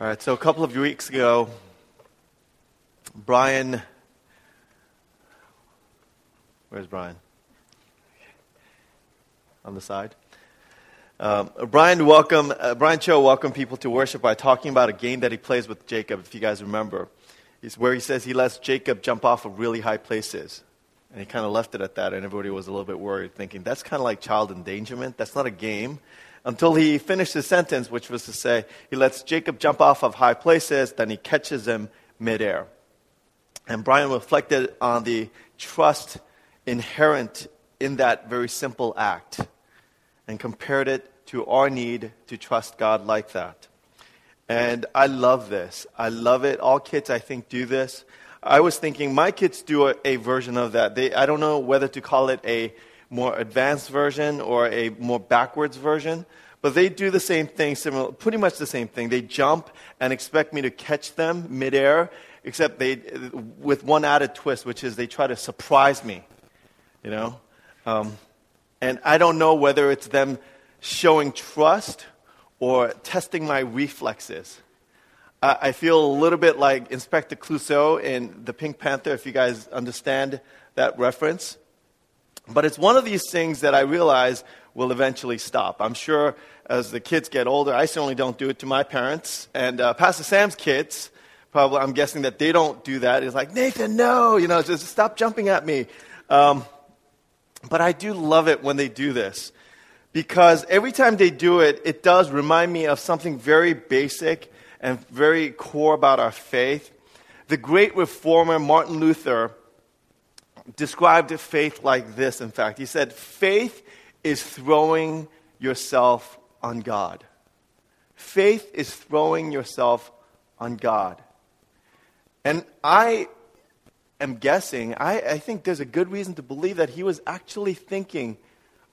All right, so a couple of weeks ago, Brian. Where's Brian? On the side. Um, Brian welcome uh, Brian Cho welcomed people to worship by talking about a game that he plays with Jacob. If you guys remember, it's where he says he lets Jacob jump off of really high places, and he kind of left it at that, and everybody was a little bit worried, thinking that's kind of like child endangerment. That's not a game until he finished his sentence, which was to say, he lets Jacob jump off of high places, then he catches him midair. And Brian reflected on the trust inherent in that very simple act and compared it to our need to trust God like that. And I love this. I love it. All kids, I think, do this. I was thinking my kids do a, a version of that. They, I don't know whether to call it a more advanced version or a more backwards version. But they do the same thing, similar, pretty much the same thing. They jump and expect me to catch them midair, except they, with one added twist, which is they try to surprise me, you know? Um, and I don't know whether it's them showing trust or testing my reflexes. I feel a little bit like Inspector Clouseau in The Pink Panther, if you guys understand that reference. But it's one of these things that I realize will eventually stop. I'm sure as the kids get older, I certainly don't do it to my parents. And uh, Pastor Sam's kids, probably, I'm guessing that they don't do that. It's like, Nathan, no, you know, just stop jumping at me. Um, but I do love it when they do this because every time they do it, it does remind me of something very basic and very core about our faith. The great reformer Martin Luther described faith like this, in fact. He said, Faith is throwing yourself on God. Faith is throwing yourself on God. And I am guessing, I, I think there's a good reason to believe that he was actually thinking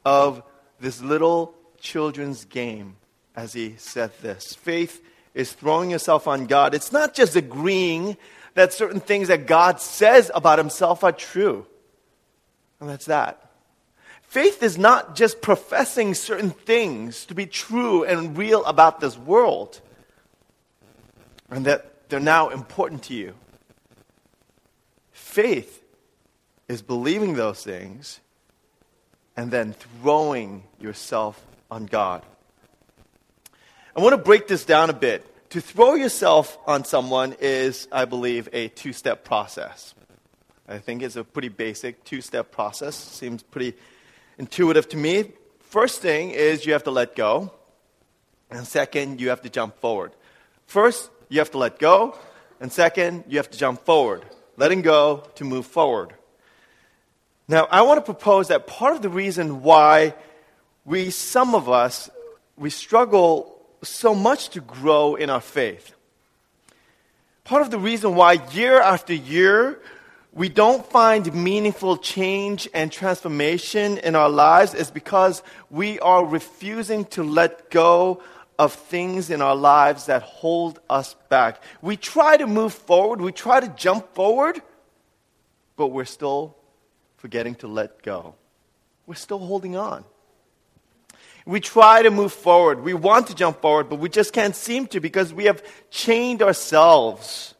of this little children's game as he said this. Faith is throwing yourself on God. It's not just agreeing that certain things that God says about himself are true. And that's that. Faith is not just professing certain things to be true and real about this world and that they're now important to you. Faith is believing those things and then throwing yourself on God. I want to break this down a bit. To throw yourself on someone is, I believe, a two step process. I think it's a pretty basic two step process. Seems pretty intuitive to me. First thing is you have to let go. And second, you have to jump forward. First, you have to let go. And second, you have to jump forward. Letting go to move forward. Now, I want to propose that part of the reason why we, some of us, we struggle so much to grow in our faith. Part of the reason why year after year we don't find meaningful change and transformation in our lives is because we are refusing to let go of things in our lives that hold us back. We try to move forward, we try to jump forward, but we're still forgetting to let go. We're still holding on. We try to move forward. We want to jump forward, but we just can't seem to because we have chained ourselves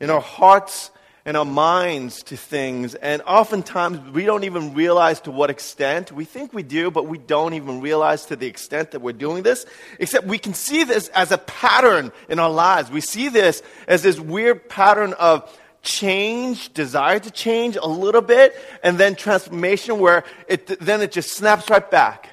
in our hearts and our minds to things. And oftentimes we don't even realize to what extent. We think we do, but we don't even realize to the extent that we're doing this. Except we can see this as a pattern in our lives. We see this as this weird pattern of change, desire to change a little bit, and then transformation where it, then it just snaps right back.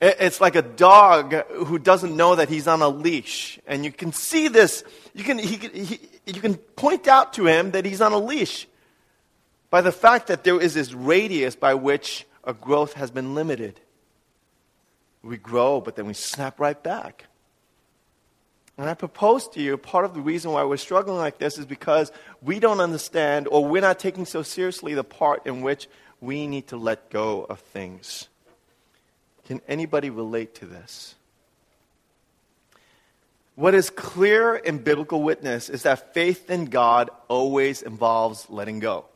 It's like a dog who doesn't know that he's on a leash. And you can see this, you can, he, he, you can point out to him that he's on a leash by the fact that there is this radius by which a growth has been limited. We grow, but then we snap right back. And I propose to you, part of the reason why we're struggling like this is because we don't understand or we're not taking so seriously the part in which we need to let go of things. Can anybody relate to this? What is clear in biblical witness is that faith in God always involves letting go.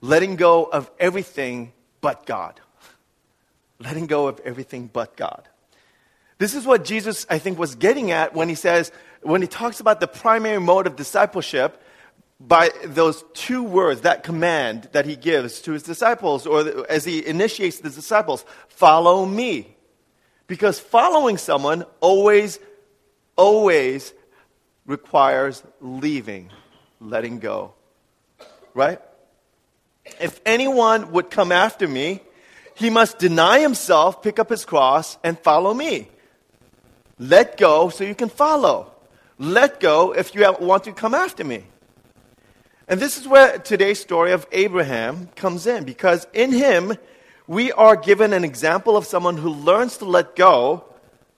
Letting go of everything but God. Letting go of everything but God. This is what Jesus, I think, was getting at when he says, when he talks about the primary mode of discipleship by those two words, that command that he gives to his disciples, or as he initiates the disciples, follow me. Because following someone always, always requires leaving, letting go. Right? If anyone would come after me, he must deny himself, pick up his cross, and follow me. Let go so you can follow. Let go if you want to come after me. And this is where today's story of Abraham comes in, because in him, we are given an example of someone who learns to let go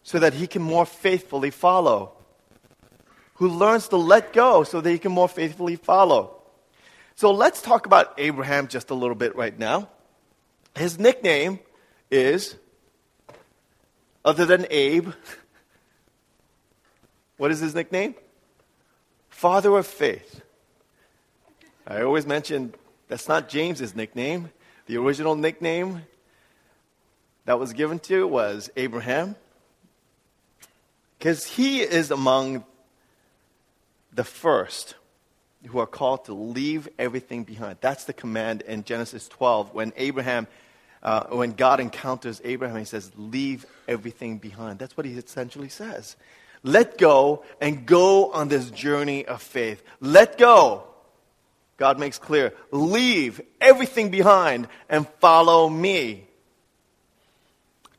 so that he can more faithfully follow. Who learns to let go so that he can more faithfully follow. So let's talk about Abraham just a little bit right now. His nickname is, other than Abe, what is his nickname? Father of Faith. I always mention that's not James's nickname. The original nickname that was given to was Abraham. Because he is among the first who are called to leave everything behind. That's the command in Genesis 12 when Abraham, uh, when God encounters Abraham, he says, Leave everything behind. That's what he essentially says. Let go and go on this journey of faith. Let go God makes clear leave everything behind and follow me.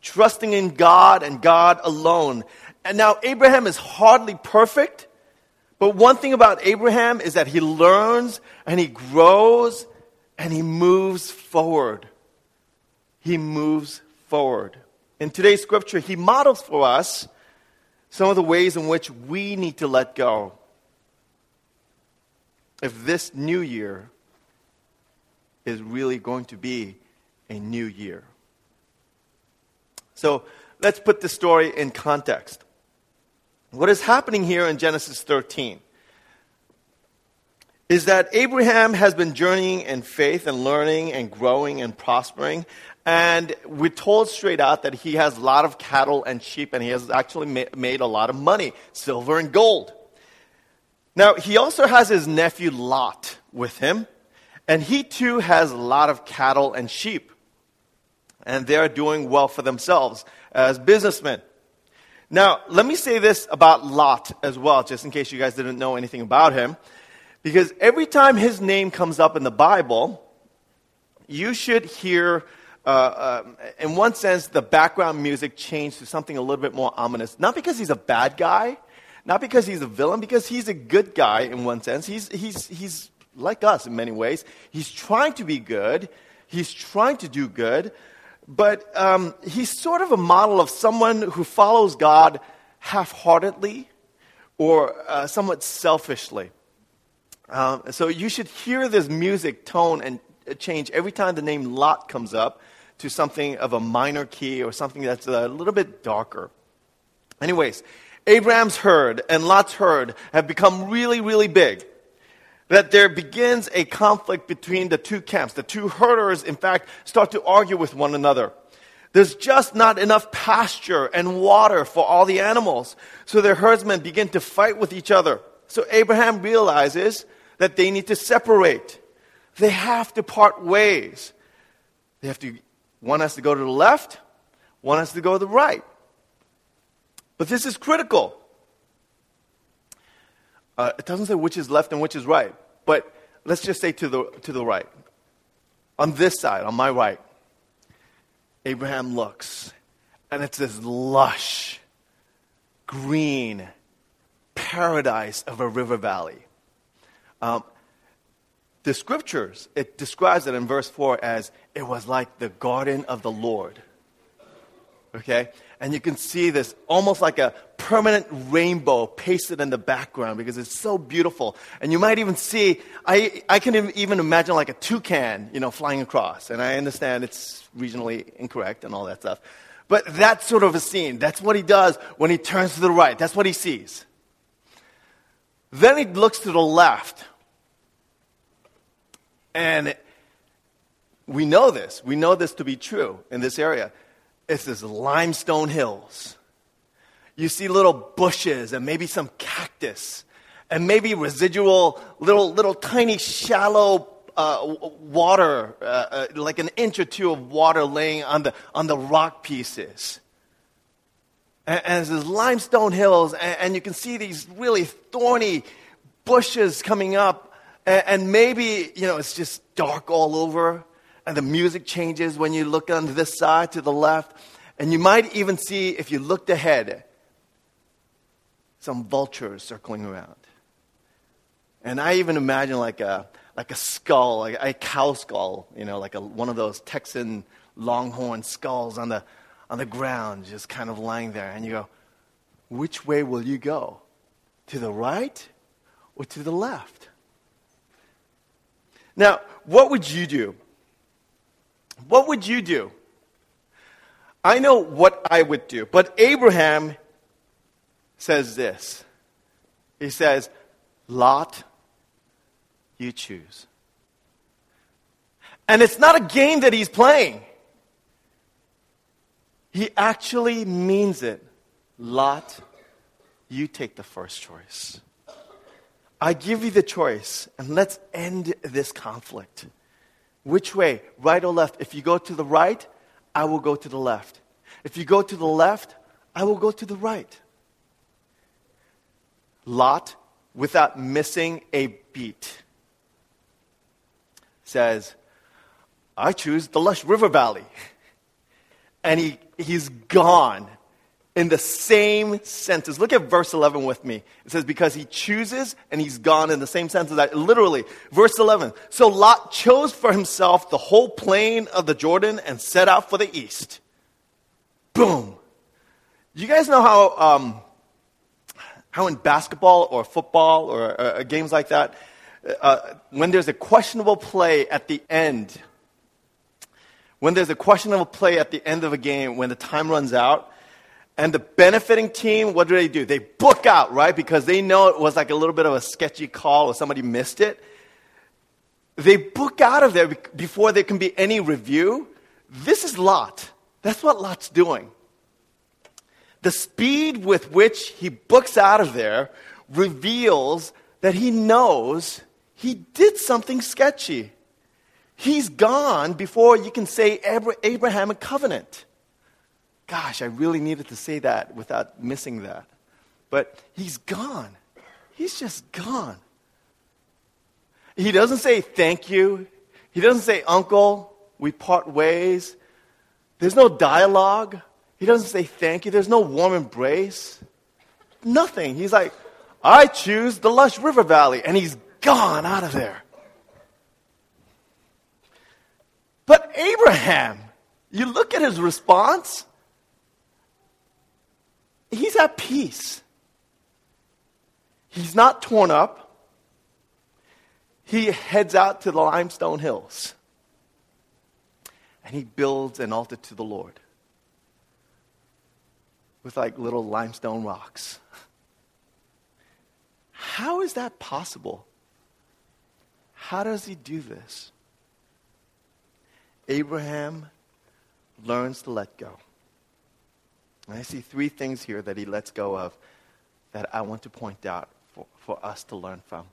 Trusting in God and God alone. And now, Abraham is hardly perfect, but one thing about Abraham is that he learns and he grows and he moves forward. He moves forward. In today's scripture, he models for us some of the ways in which we need to let go if this new year is really going to be a new year. So let's put the story in context. What is happening here in Genesis 13 is that Abraham has been journeying in faith and learning and growing and prospering. And we're told straight out that he has a lot of cattle and sheep, and he has actually ma- made a lot of money silver and gold. Now, he also has his nephew Lot with him, and he too has a lot of cattle and sheep. And they're doing well for themselves as businessmen. Now, let me say this about Lot as well, just in case you guys didn't know anything about him. Because every time his name comes up in the Bible, you should hear, uh, uh, in one sense, the background music change to something a little bit more ominous. Not because he's a bad guy, not because he's a villain, because he's a good guy in one sense. He's, he's, he's like us in many ways. He's trying to be good, he's trying to do good, but um, he's sort of a model of someone who follows God half heartedly or uh, somewhat selfishly. Um, so you should hear this music tone and change every time the name Lot comes up to something of a minor key or something that's a little bit darker. Anyways, Abraham's herd and Lot's herd have become really, really big. That there begins a conflict between the two camps. The two herders, in fact, start to argue with one another. There's just not enough pasture and water for all the animals. So their herdsmen begin to fight with each other. So Abraham realizes that they need to separate. They have to part ways. They have to, one has to go to the left, one has to go to the right. But this is critical. Uh, it doesn't say which is left and which is right, but let's just say to the, to the right. On this side, on my right, Abraham looks, and it's this lush, green paradise of a river valley. Um, the scriptures, it describes it in verse 4 as it was like the garden of the Lord. Okay? And you can see this almost like a permanent rainbow pasted in the background because it's so beautiful. And you might even see, I, I can even imagine like a toucan, you know, flying across. And I understand it's regionally incorrect and all that stuff. But that's sort of a scene. That's what he does when he turns to the right. That's what he sees. Then he looks to the left. And we know this. We know this to be true in this area it's this limestone hills. you see little bushes and maybe some cactus and maybe residual little, little tiny shallow uh, water, uh, uh, like an inch or two of water laying on the, on the rock pieces. And, and there's limestone hills, and, and, you can see these really thorny bushes coming up. And, and maybe, you know, it's just dark all over, and the music changes when you look on this side to the left. And you might even see, if you looked ahead, some vultures circling around. And I even imagine like a, like a skull, like a cow skull, you know, like a, one of those Texan longhorn skulls on the, on the ground, just kind of lying there. And you go, which way will you go? To the right or to the left? Now, what would you do? What would you do? I know what I would do, but Abraham says this. He says, Lot, you choose. And it's not a game that he's playing. He actually means it. Lot, you take the first choice. I give you the choice, and let's end this conflict. Which way, right or left? If you go to the right, I will go to the left. If you go to the left, I will go to the right. Lot, without missing a beat, says, I choose the lush river valley. And he, he's gone in the same sentence. Look at verse 11 with me. It says, because he chooses and he's gone in the same sentence. That, literally, verse 11. So Lot chose for himself the whole plain of the Jordan and set out for the east. Boom. You guys know how, um, how in basketball or football or uh, games like that, uh, when there's a questionable play at the end, when there's a questionable play at the end of a game, when the time runs out, and the benefiting team, what do they do? They book out, right? Because they know it was like a little bit of a sketchy call or somebody missed it. They book out of there before there can be any review. This is Lot. That's what Lot's doing. The speed with which he books out of there reveals that he knows he did something sketchy. He's gone before you can say Abraham Abrahamic covenant. Gosh, I really needed to say that without missing that. But he's gone. He's just gone. He doesn't say thank you. He doesn't say, Uncle, we part ways. There's no dialogue. He doesn't say thank you. There's no warm embrace. Nothing. He's like, I choose the lush river valley. And he's gone out of there. But Abraham, you look at his response, he's at peace. He's not torn up. He heads out to the limestone hills and he builds an altar to the Lord with like little limestone rocks. How is that possible? How does he do this? Abraham learns to let go. And I see three things here that he lets go of that I want to point out for, for us to learn from.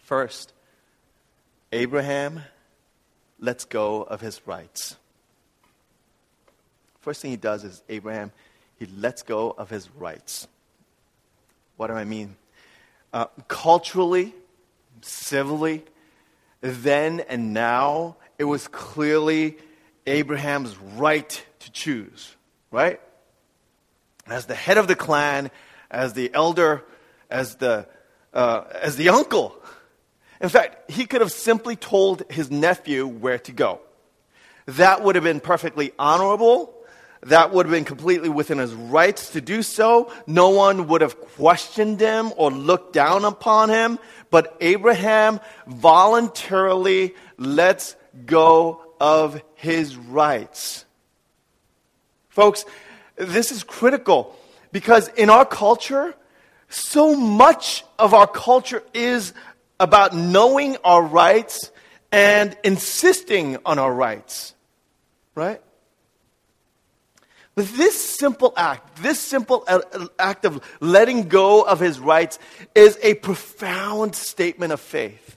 First, Abraham lets go of his rights. First thing he does is Abraham, he lets go of his rights. What do I mean? Uh, culturally, civilly, then and now, it was clearly Abraham's right to choose, right? As the head of the clan, as the elder, as the, uh, as the uncle. In fact, he could have simply told his nephew where to go. That would have been perfectly honorable. That would have been completely within his rights to do so. No one would have questioned him or looked down upon him. But Abraham voluntarily lets go of his rights. Folks, this is critical because in our culture, so much of our culture is about knowing our rights and insisting on our rights. Right? But this simple act, this simple act of letting go of his rights, is a profound statement of faith.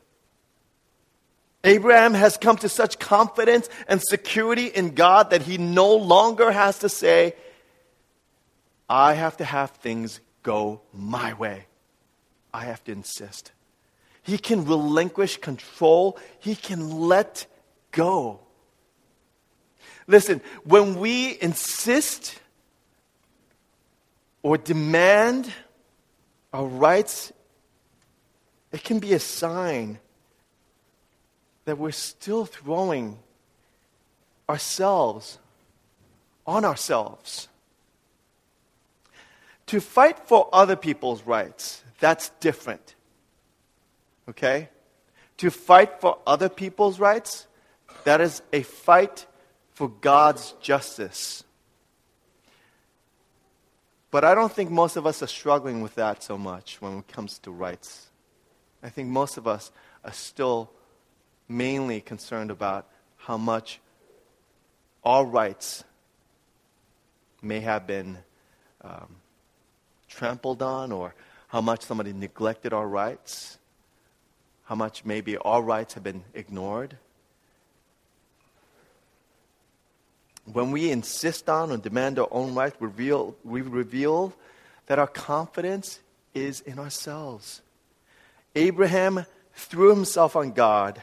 Abraham has come to such confidence and security in God that he no longer has to say, I have to have things go my way. I have to insist. He can relinquish control, he can let go. Listen, when we insist or demand our rights, it can be a sign that we're still throwing ourselves on ourselves. To fight for other people's rights, that's different. Okay? To fight for other people's rights, that is a fight for God's justice. But I don't think most of us are struggling with that so much when it comes to rights. I think most of us are still mainly concerned about how much our rights may have been um, trampled on or how much somebody neglected our rights, how much maybe our rights have been ignored. When we insist on and demand our own rights, we reveal, we reveal that our confidence is in ourselves. Abraham threw himself on God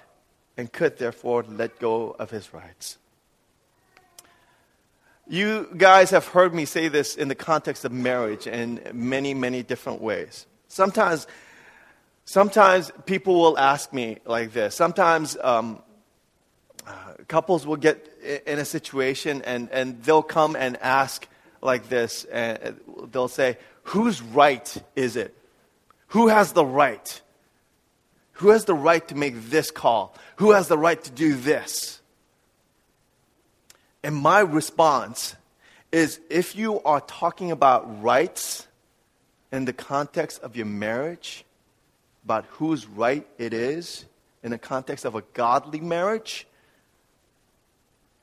and could therefore let go of his rights. You guys have heard me say this in the context of marriage in many, many different ways. Sometimes, sometimes people will ask me like this. Sometimes um, uh, couples will get in a situation and, and they'll come and ask like this, and they'll say, Whose right is it? Who has the right? Who has the right to make this call? Who has the right to do this? And my response is if you are talking about rights in the context of your marriage, about whose right it is in the context of a godly marriage,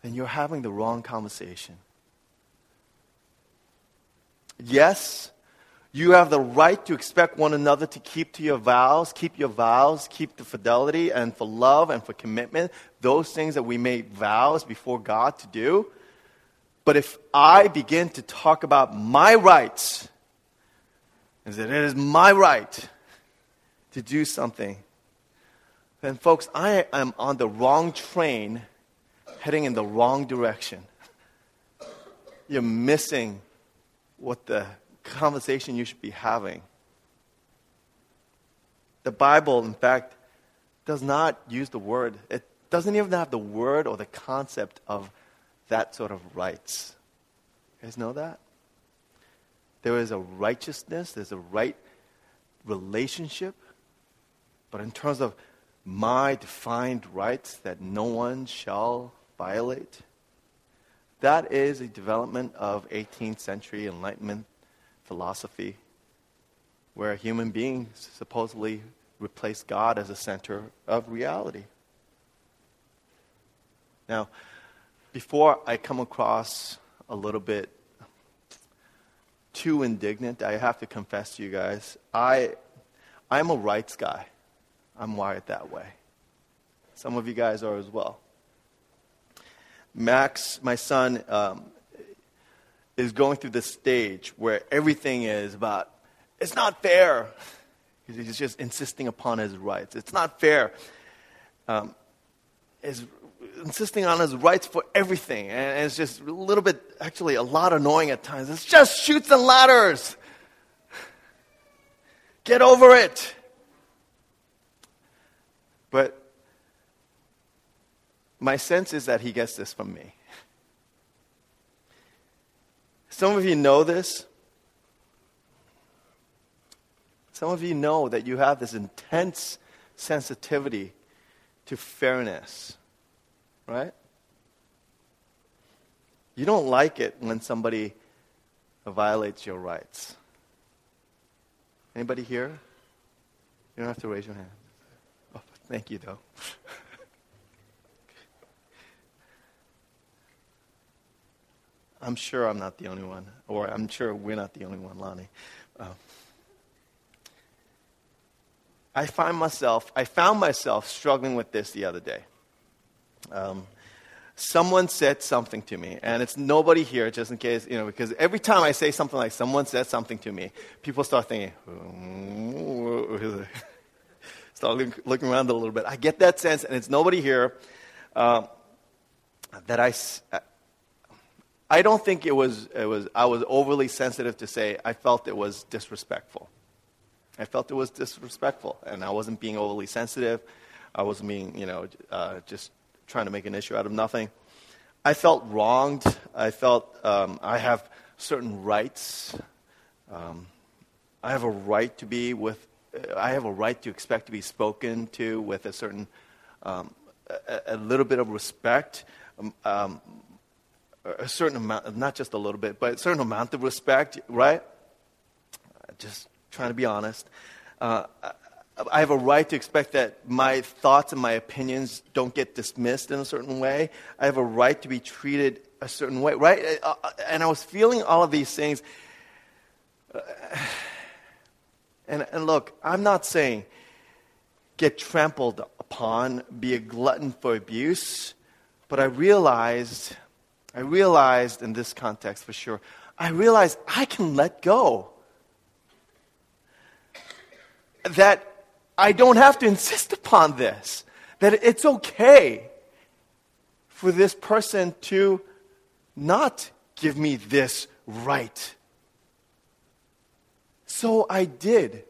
then you're having the wrong conversation. Yes, you have the right to expect one another to keep to your vows, keep your vows, keep the fidelity, and for love and for commitment, those things that we made vows before God to do. But if I begin to talk about my rights, and that it is my right to do something, then, folks, I am on the wrong train heading in the wrong direction. You're missing what the conversation you should be having. The Bible, in fact, does not use the word, it doesn't even have the word or the concept of that sort of rights. You guys know that? There is a righteousness, there's a right relationship, but in terms of my defined rights that no one shall violate. That is a development of 18th century Enlightenment philosophy where human beings supposedly replace God as a center of reality. Now, before I come across a little bit too indignant, I have to confess to you guys, I, I'm a rights guy. I'm wired that way. Some of you guys are as well. Max, my son, um, is going through this stage where everything is about, it's not fair. He's just insisting upon his rights. It's not fair. Um, is insisting on his rights for everything. And it's just a little bit, actually, a lot annoying at times. It's just Chutes and Ladders. Get over it. But my sense is that he gets this from me. Some of you know this. Some of you know that you have this intense sensitivity to fairness, right? You don't like it when somebody violates your rights. Anybody here? You don't have to raise your hand. Oh, thank you, though. I'm sure I'm not the only one, or I'm sure we're not the only one, Lonnie. Uh, I find myself, I found myself struggling with this the other day. Um, someone said something to me, and it's nobody here, just in case, you know, because every time I say something like someone said something to me, people start thinking, start looking around a little bit. I get that sense, and it's nobody here uh, that I. I don't think it was, it was, I was overly sensitive to say I felt it was disrespectful. I felt it was disrespectful, and I wasn't being overly sensitive. I wasn't being, you know, uh, just trying to make an issue out of nothing. I felt wronged. I felt um, I have certain rights. Um, I have a right to be with, uh, I have a right to expect to be spoken to with a certain, um, a, a, little bit of respect. Um, um, a certain amount, not just a little bit, but a certain amount of respect, right? Just trying to be honest. Uh, I have a right to expect that my thoughts and my opinions don't get dismissed in a certain way. I have a right to be treated a certain way, right? Uh, uh, and I was feeling all of these things. And, and look, I'm not saying get trampled upon, be a glutton for abuse, but I realized, I realized in this context for sure, I realized I can let go that I don't have to insist upon this, that it's okay for this person to not give me this right. So I did.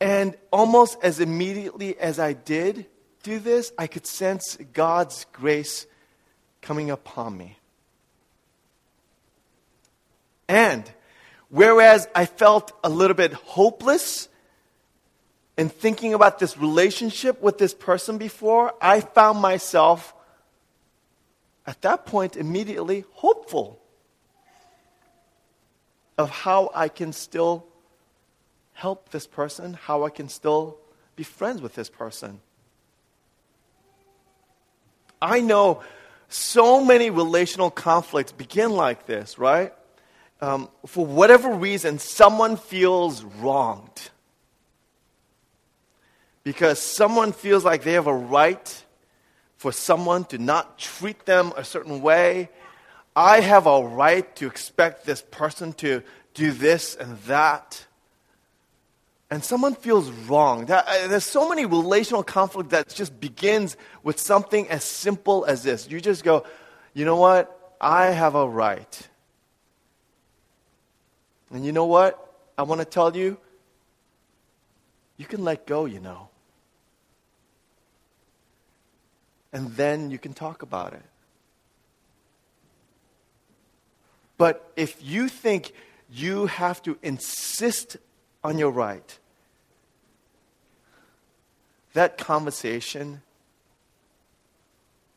And almost as immediately as I did do this, I could sense God's grace coming upon me. And Whereas I felt a little bit hopeless in thinking about this relationship with this person before, I found myself at that point immediately hopeful of how I can still help this person, how I can still be friends with this person. I know so many relational conflicts begin like this, right? um, for whatever reason, someone feels wronged. Because someone feels like they have a right for someone to not treat them a certain way. I have a right to expect this person to do this and that. And someone feels wrong. Uh, there's so many relational conflict that just begins with something as simple as this. You just go, you know what? I have a right and you know what? I want to tell you, you can let go, you know. And then you can talk about it. But if you think you have to insist on your right, that conversation,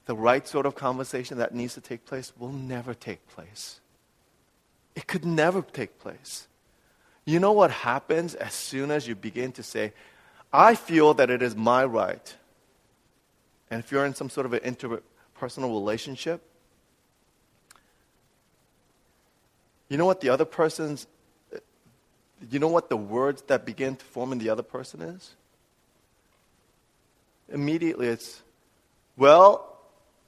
the right sort of conversation that needs to take place, will never take place. It could never take place. You know what happens as soon as you begin to say, I feel that it is my right. And if you're in some sort of an interpersonal relationship, you know what the other person's, you know what the words that begin to form in the other person is? Immediately it's, well,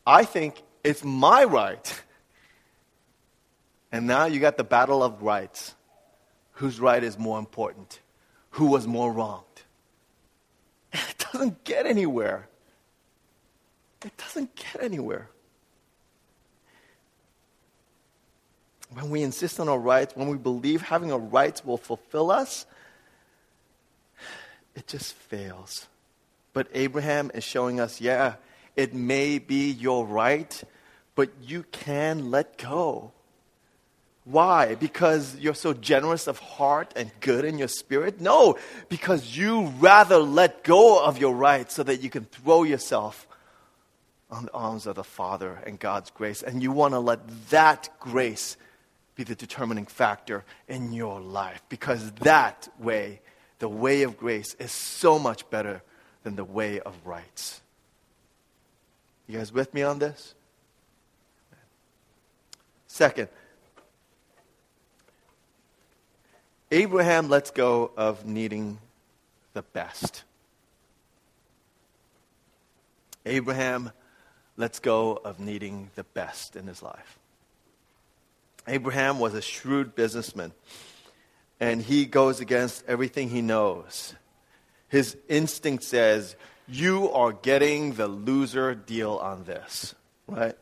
I think it's my right. And now you got the battle of rights. Whose right is more important? Who was more wronged? it doesn't get anywhere. It doesn't get anywhere. When we insist on our rights, when we believe having our rights will fulfill us, it just fails. But Abraham is showing us yeah, it may be your right, but you can let go. Why? Because you're so generous of heart and good in your spirit? No, because you rather let go of your rights so that you can throw yourself on the arms of the Father and God's grace. And you want to let that grace be the determining factor in your life. Because that way, the way of grace, is so much better than the way of rights. You guys with me on this? Second, Abraham lets go of needing the best. Abraham lets go of needing the best in his life. Abraham was a shrewd businessman, and he goes against everything he knows. His instinct says, You are getting the loser deal on this, right?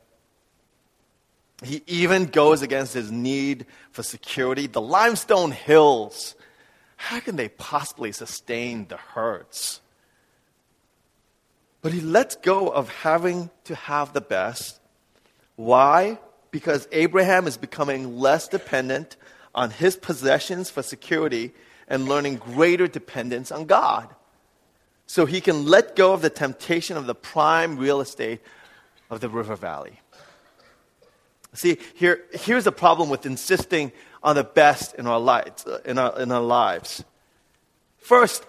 He even goes against his need for security. The limestone hills, how can they possibly sustain the herds? But he lets go of having to have the best. Why? Because Abraham is becoming less dependent on his possessions for security and learning greater dependence on God. So he can let go of the temptation of the prime real estate of the river valley. See, here, here's the problem with insisting on the best in our lives. Uh, in our, in our lives. First,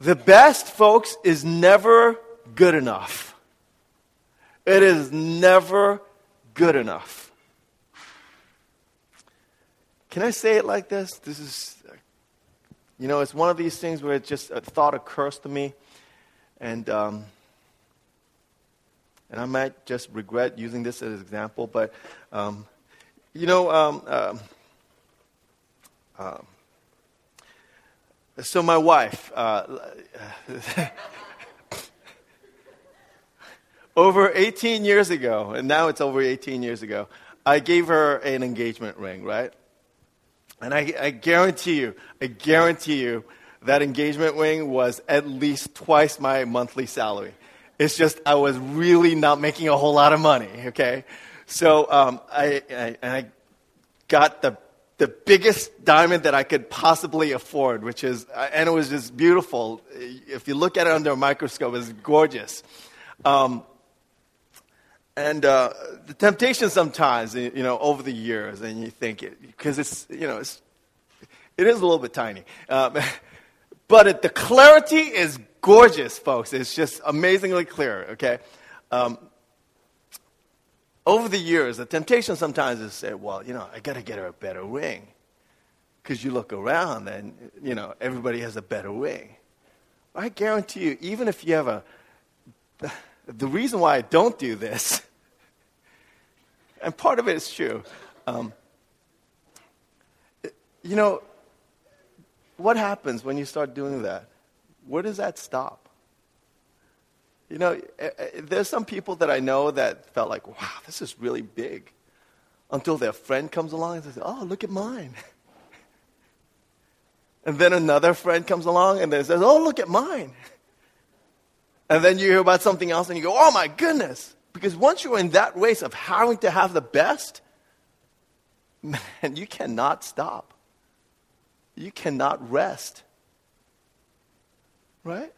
the best, folks, is never good enough. It is never good enough. Can I say it like this? This is, you know, it's one of these things where it just a thought occurs to me, and um, and I might just regret using this as an example, but um, you know, um, um, um so my wife. Uh, over 18 years ago, and now it's over 18 years ago, I gave her an engagement ring, right? And I, I guarantee you, I guarantee you, that engagement ring was at least twice my monthly salary. It's just I was really not making a whole lot of money, okay? So um, I, I, I got the, the biggest diamond that I could possibly afford, which is, and it was just beautiful. If you look at it under a microscope, it's gorgeous. Um, and uh, the temptation sometimes, you know, over the years, and you think it, because it's, you know, it's, it is a little bit tiny. Um, but it, the clarity is gorgeous, folks. It's just amazingly clear, okay? Um, over the years, the temptation sometimes is say, well, you know, I got to get her a better ring. Because you look around and, you know, everybody has a better ring. I guarantee you, even if you have a the reason why I don't do this, and part of it is true, um, you know, what happens when you start doing that? Where does that stop? You know, eh, eh, there's some people that I know that felt like, wow, this is really big. Until their friend comes along and says, oh, look at mine. And then another friend comes along and they says, oh, look at mine. And then you hear about something else and you go, oh my goodness. Because once you're in that race of having to have the best, man, you cannot stop. You cannot rest. Right?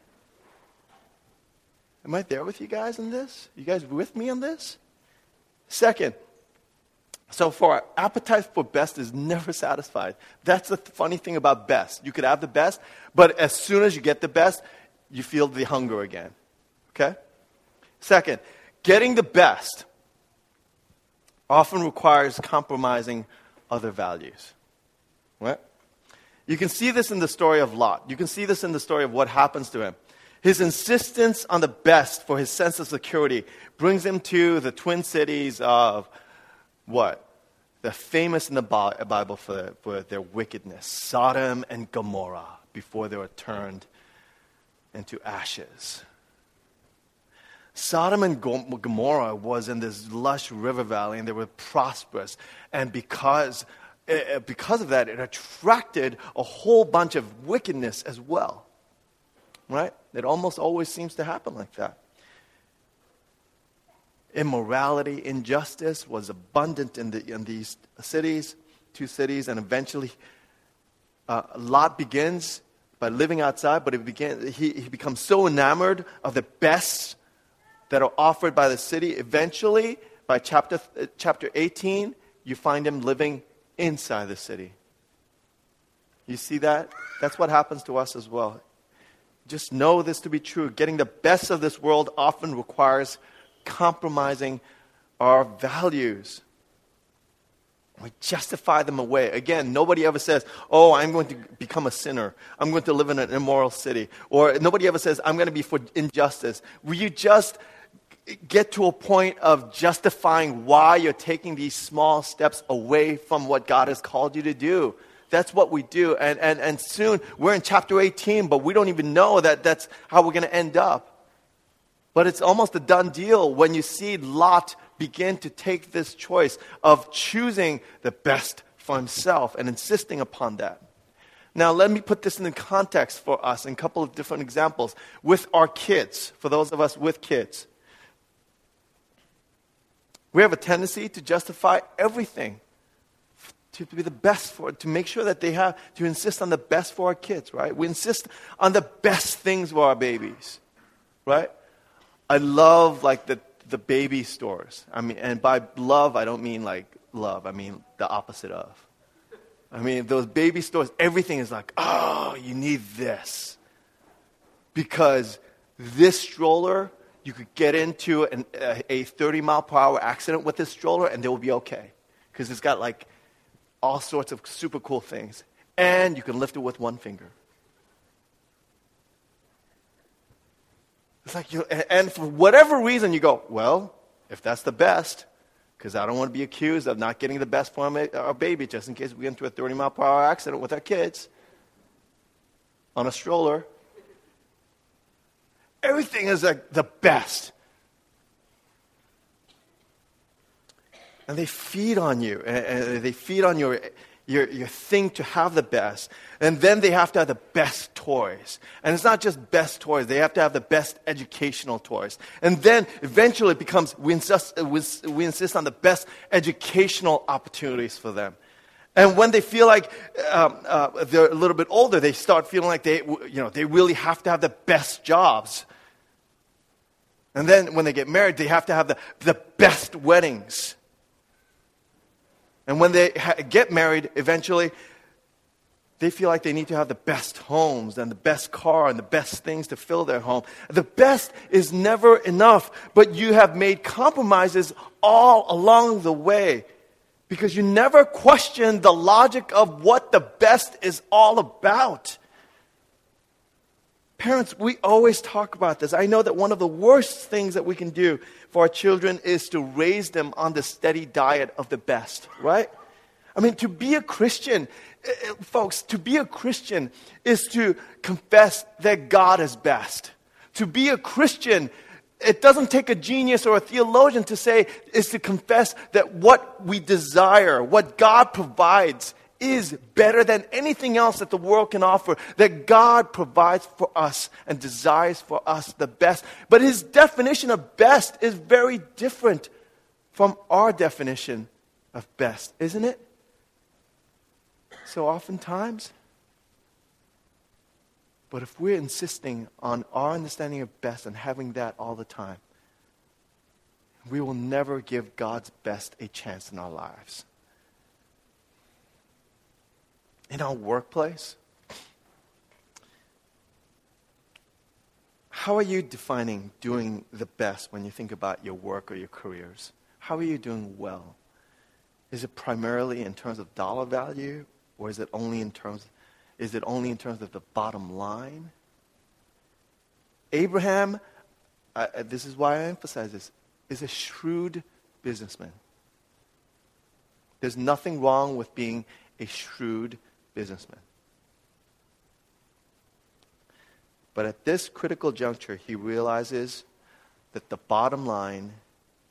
Am I there with you guys in this? You guys with me on this? Second, so far, appetite for best is never satisfied. That's the funny thing about best. You could have the best, but as soon as you get the best, you feel the hunger again. Okay? Second, getting the best often requires compromising other values. Right? You can see this in the story of Lot. You can see this in the story of what happens to him. His insistence on the best for his sense of security brings him to the twin cities of what? They're famous in the Bible for, for their wickedness Sodom and Gomorrah before they were turned into ashes. Sodom and Gomorrah was in this lush river valley and they were prosperous. And because, uh, because of that, it attracted a whole bunch of wickedness as well. Right? It almost always seems to happen like that. Immorality, injustice was abundant in, the, in these cities, two cities, and eventually uh, Lot begins by living outside, but he, began, he, he becomes so enamored of the best that are offered by the city. Eventually, by chapter, uh, chapter 18, you find him living inside the city. You see that? That's what happens to us as well. Just know this to be true. Getting the best of this world often requires compromising our values. We justify them away. Again, nobody ever says, Oh, I'm going to become a sinner. I'm going to live in an immoral city. Or nobody ever says, I'm going to be for injustice. You just get to a point of justifying why you're taking these small steps away from what God has called you to do? That's what we do. And, and, and soon we're in chapter 18, but we don't even know that that's how we're going to end up. But it's almost a done deal when you see Lot begin to take this choice of choosing the best for himself and insisting upon that. Now, let me put this in context for us in a couple of different examples. With our kids, for those of us with kids, we have a tendency to justify everything to be the best for to make sure that they have to insist on the best for our kids right we insist on the best things for our babies right i love like the the baby stores. I mean, and by love, I don't mean like love. I mean the opposite of. I mean, those baby stores, everything is like, oh, you need this. Because this stroller, you could get into an, a, a 30 mile per hour accident with this stroller and they will be okay. Because it's got like all sorts of super cool things. And you can lift it with one finger. It's like you, and for whatever reason, you go, well, if that's the best, because I don't want to be accused of not getting the best for our baby, just in case we get into a 30 mile per hour accident with our kids on a stroller. Everything is like the best. And they feed on you, and they feed on your your, your thing to have the best. And then they have to have the best toys. And it's not just best toys, they have to have the best educational toys. And then eventually it becomes we insist, we insist on the best educational opportunities for them. And when they feel like um, uh, they're a little bit older, they start feeling like they, you know, they really have to have the best jobs. And then when they get married, they have to have the, the best weddings. And when they ha- get married, eventually, they feel like they need to have the best homes and the best car and the best things to fill their home. The best is never enough, but you have made compromises all along the way because you never question the logic of what the best is all about. Parents, we always talk about this. I know that one of the worst things that we can do for our children is to raise them on the steady diet of the best, right? I mean, to be a Christian, eh, eh, folks, to be a Christian is to confess that God is best. To be a Christian, it doesn't take a genius or a theologian to say, is to confess that what we desire, what God provides, is better than anything else that the world can offer, that God provides for us and desires for us the best. But his definition of best is very different from our definition of best, isn't it? So oftentimes, but if we're insisting on our understanding of best and having that all the time, we will never give God's best a chance in our lives in our workplace? How are you defining doing the best when you think about your work or your careers? How are you doing well? Is it primarily in terms of dollar value or is it only in terms is it only in terms of the bottom line? Abraham, uh, this is why I emphasize this, is a shrewd businessman. There's nothing wrong with being a shrewd businessman. But at this critical juncture, he realizes that the bottom line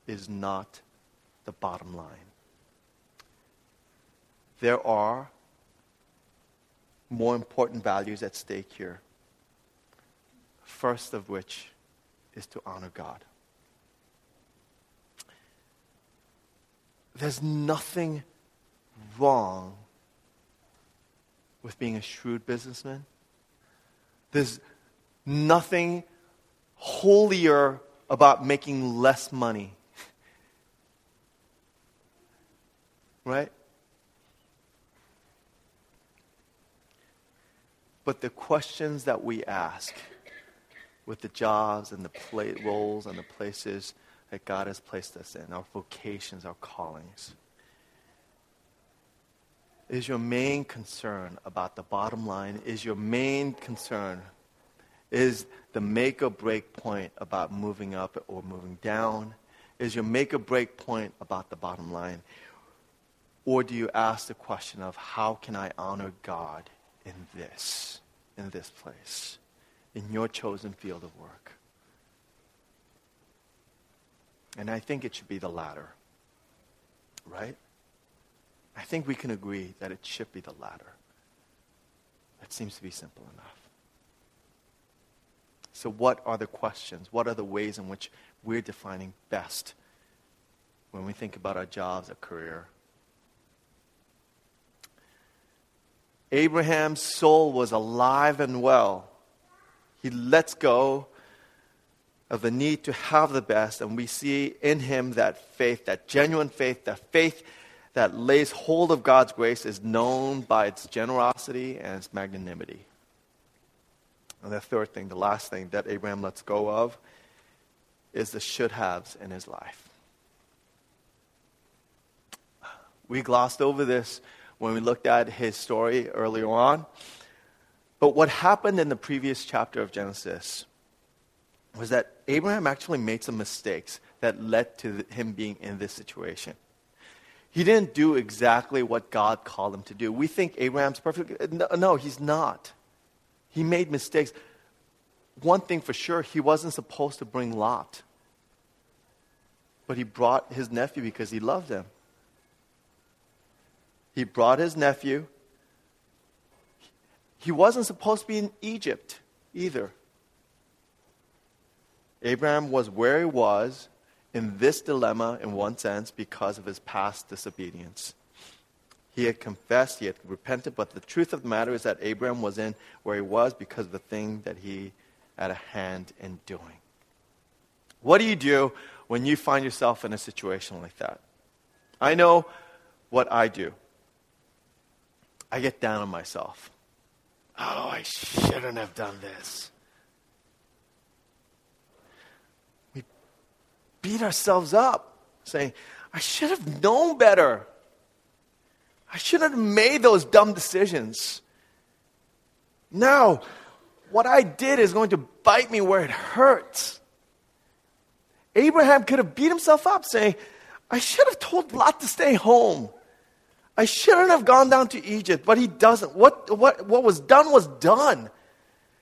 is not the bottom line. There are more important values at stake here. First of which is to honor God. There's nothing wrong with being a shrewd businessman. There's nothing holier about making less money. right? But the questions that we ask with the jobs and the play, roles and the places that God has placed us in, our vocations, our callings, Is your main concern about the bottom line? Is your main concern? Is the make or break point about moving up or moving down? Is your make or break point about the bottom line? Or do you ask the question of how can I honor God in this, in this place, in your chosen field of work? And I think it should be the latter, right? I think we can agree that it should be the latter. That seems to be simple enough. So, what are the questions? What are the ways in which we're defining best when we think about our jobs, our career? Abraham's soul was alive and well. He lets go of the need to have the best, and we see in him that faith, that genuine faith, that faith that lays hold of God's grace is known by its generosity and its magnanimity. And the third thing, the last thing that Abraham lets go of, is the should haves in his life. We glossed over this when we looked at his story earlier on. But what happened in the previous chapter of Genesis was that Abraham actually made some mistakes that led to him being in this situation. He didn't do exactly what God called him to do. We think Abraham's perfect. No, no, he's not. He made mistakes. One thing for sure, he wasn't supposed to bring Lot. But he brought his nephew because he loved him. He brought his nephew. He wasn't supposed to be in Egypt either. Abraham was where he was in this dilemma, in one sense, because of his past disobedience. He had confessed, he had repented, but the truth of the matter is that Abraham was in where he was because of the thing that he had a hand in doing. What do you do when you find yourself in a situation like that? I know what I do. I get down on myself. Oh, I shouldn't have done this. Beat ourselves up, saying, I should have known better. I shouldn't have made those dumb decisions. Now, what I did is going to bite me where it hurts. Abraham could have beat himself up, saying, I should have told Lot to stay home. I shouldn't have gone down to Egypt, but he doesn't. What, what, what was done was done.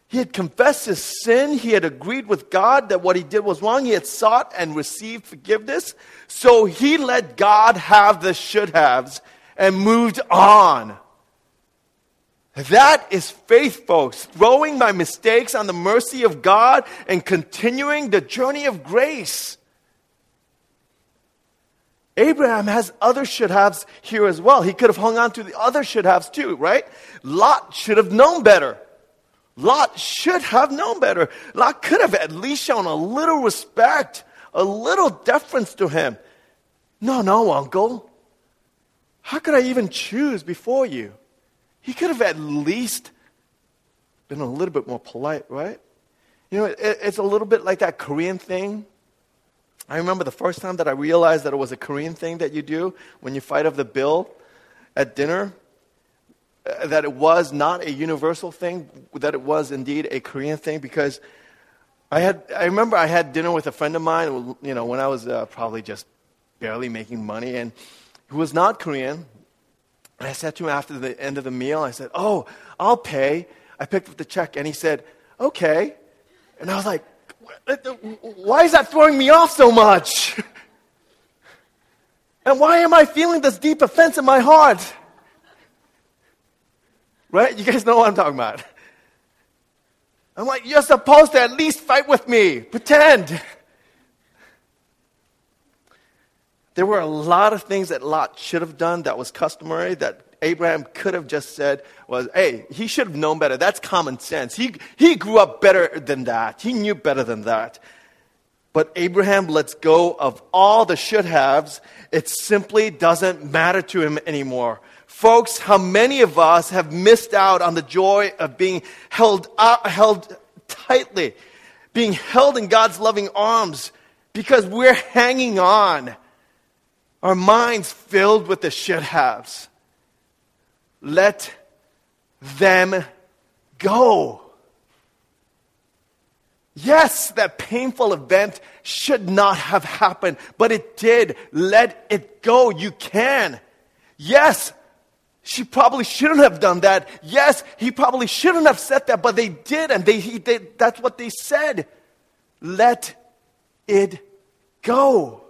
He had confessed his sin. He had agreed with God that what he did was wrong. He had sought and received forgiveness. So he let God have the should haves and moved on. That is faith, folks. Throwing my mistakes on the mercy of God and continuing the journey of grace. Abraham has other should haves here as well. He could have hung on to the other should haves too, right? Lot should have known better. Lot should have known better. Lot could have at least shown a little respect, a little deference to him. No, no, uncle. How could I even choose before you? He could have at least been a little bit more polite, right? You know, it, it's a little bit like that Korean thing. I remember the first time that I realized that it was a Korean thing that you do when you fight over the bill at dinner. That it was not a universal thing, that it was indeed a Korean thing, because I had, I remember I had dinner with a friend of mine, you know, when I was uh, probably just barely making money, and who was not Korean. And I said to him after the end of the meal, I said, "Oh, I'll pay." I picked up the check, and he said, "Okay," and I was like, "Why is that throwing me off so much?" and why am I feeling this deep offense in my heart? Right? You guys know what I'm talking about. I'm like, you're supposed to at least fight with me. Pretend. There were a lot of things that Lot should have done that was customary that Abraham could have just said was, hey, he should have known better. That's common sense. He, he grew up better than that. He knew better than that. But Abraham lets go of all the should haves. It simply doesn't matter to him anymore. Folks, how many of us have missed out on the joy of being held, held tightly, being held in God's loving arms because we're hanging on. Our minds filled with the should haves. let them go. Yes, that painful event should not have happened, but it did. Let it go. You can. Yes, she probably shouldn't have done that. Yes, he probably shouldn't have said that, but they did, and they, he, did. that's what they said. Let it go.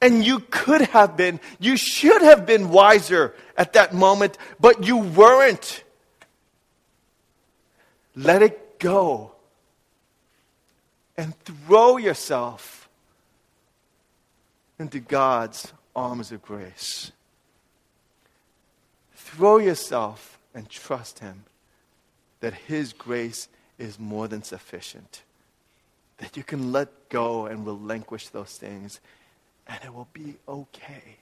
And you could have been, you should have been wiser at that moment, but you weren't. Let it go. And throw yourself into God's arms of grace. Throw yourself and trust Him that His grace is more than sufficient. That you can let go and relinquish those things, and it will be okay.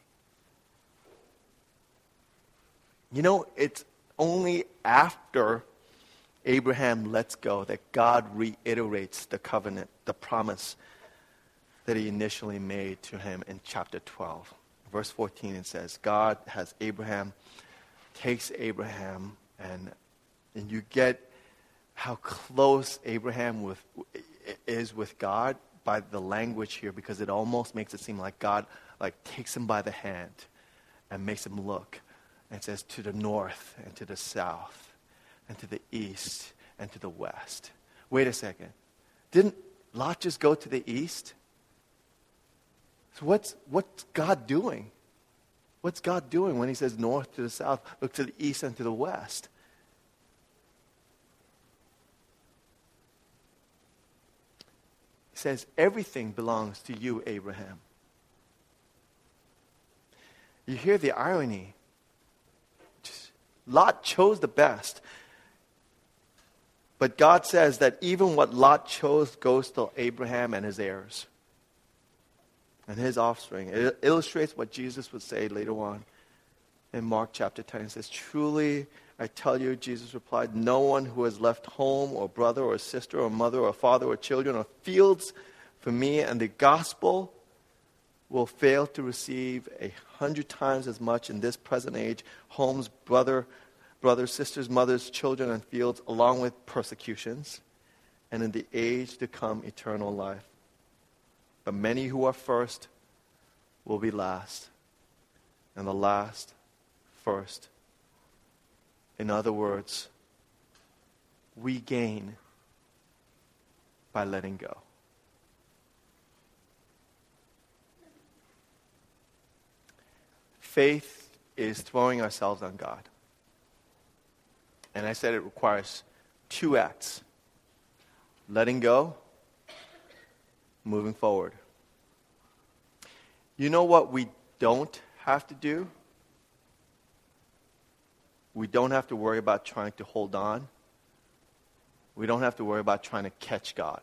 You know, it's only after Abraham lets go that God reiterates the covenant, the promise that he initially made to him in chapter 12. Verse 14, it says, God has Abraham, takes Abraham, and, and you get how close Abraham with, is with God by the language here because it almost makes it seem like God like takes him by the hand and makes him look and says to the north and to the south and to the east and to the west. Wait a second. Didn't Lot just go to the east? So what's, what's God doing? What's God doing when he says north to the south, look to the east and to the west? He says, everything belongs to you, Abraham. You hear the irony. Just, Lot chose the best. But God says that even what Lot chose goes to Abraham and his heirs and his offspring. It illustrates what Jesus would say later on in Mark chapter 10. It says, Truly, I tell you, Jesus replied, no one who has left home or brother or sister or mother or father or children or fields for me and the gospel will fail to receive a hundred times as much in this present age homes, brother, brothers, sisters, mothers, children, and fields, along with persecutions, and in the age to come, eternal life. But many who are first will be last, and the last first. In other words, we gain by letting go. Faith is throwing ourselves on God. And I said it requires two acts letting go, moving forward. You know what we don't have to do? We don't have to worry about trying to hold on. We don't have to worry about trying to catch God.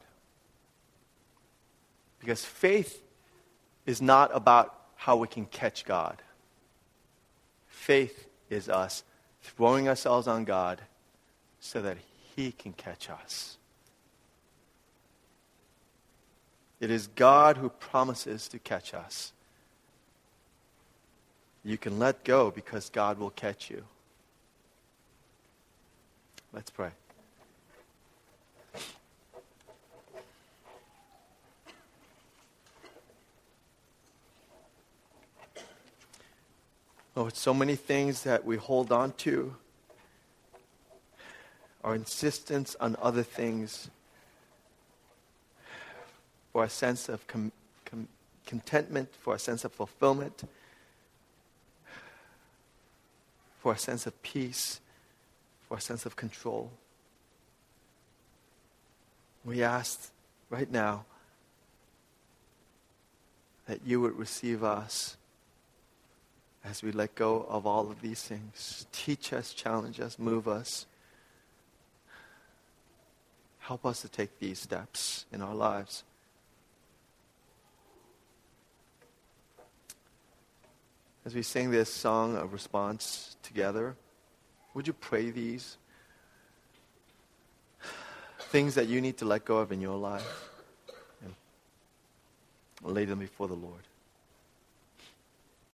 Because faith is not about how we can catch God. Faith is us throwing ourselves on God so that He can catch us. It is God who promises to catch us. You can let go because God will catch you. Let's pray. Oh, it's so many things that we hold on to. Our insistence on other things for a sense of com- com- contentment, for a sense of fulfillment, for a sense of peace, for a sense of control. We ask right now that you would receive us as we let go of all of these things. Teach us, challenge us, move us. Help us to take these steps in our lives. As we sing this song of response together, would you pray these things that you need to let go of in your life and lay them before the Lord?